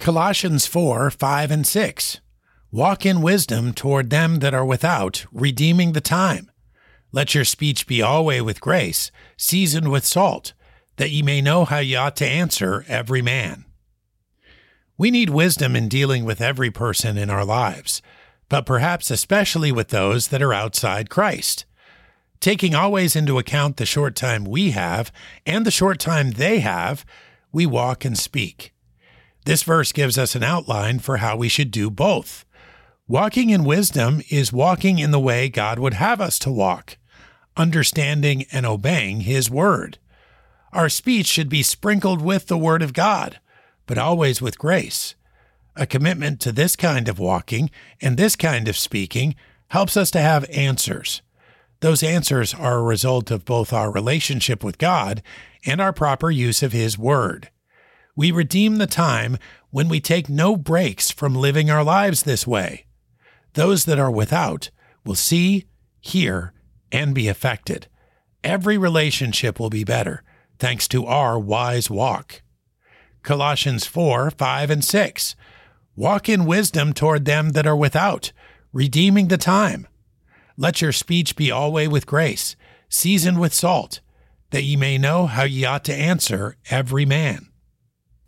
Colossians 4 5 and 6. Walk in wisdom toward them that are without, redeeming the time. Let your speech be always with grace, seasoned with salt, that ye may know how ye ought to answer every man. We need wisdom in dealing with every person in our lives, but perhaps especially with those that are outside Christ. Taking always into account the short time we have and the short time they have, we walk and speak. This verse gives us an outline for how we should do both. Walking in wisdom is walking in the way God would have us to walk, understanding and obeying His Word. Our speech should be sprinkled with the Word of God, but always with grace. A commitment to this kind of walking and this kind of speaking helps us to have answers. Those answers are a result of both our relationship with God and our proper use of His Word. We redeem the time when we take no breaks from living our lives this way. Those that are without will see, hear, and be affected. Every relationship will be better thanks to our wise walk. Colossians 4 5 and 6. Walk in wisdom toward them that are without, redeeming the time. Let your speech be always with grace, seasoned with salt, that ye may know how ye ought to answer every man.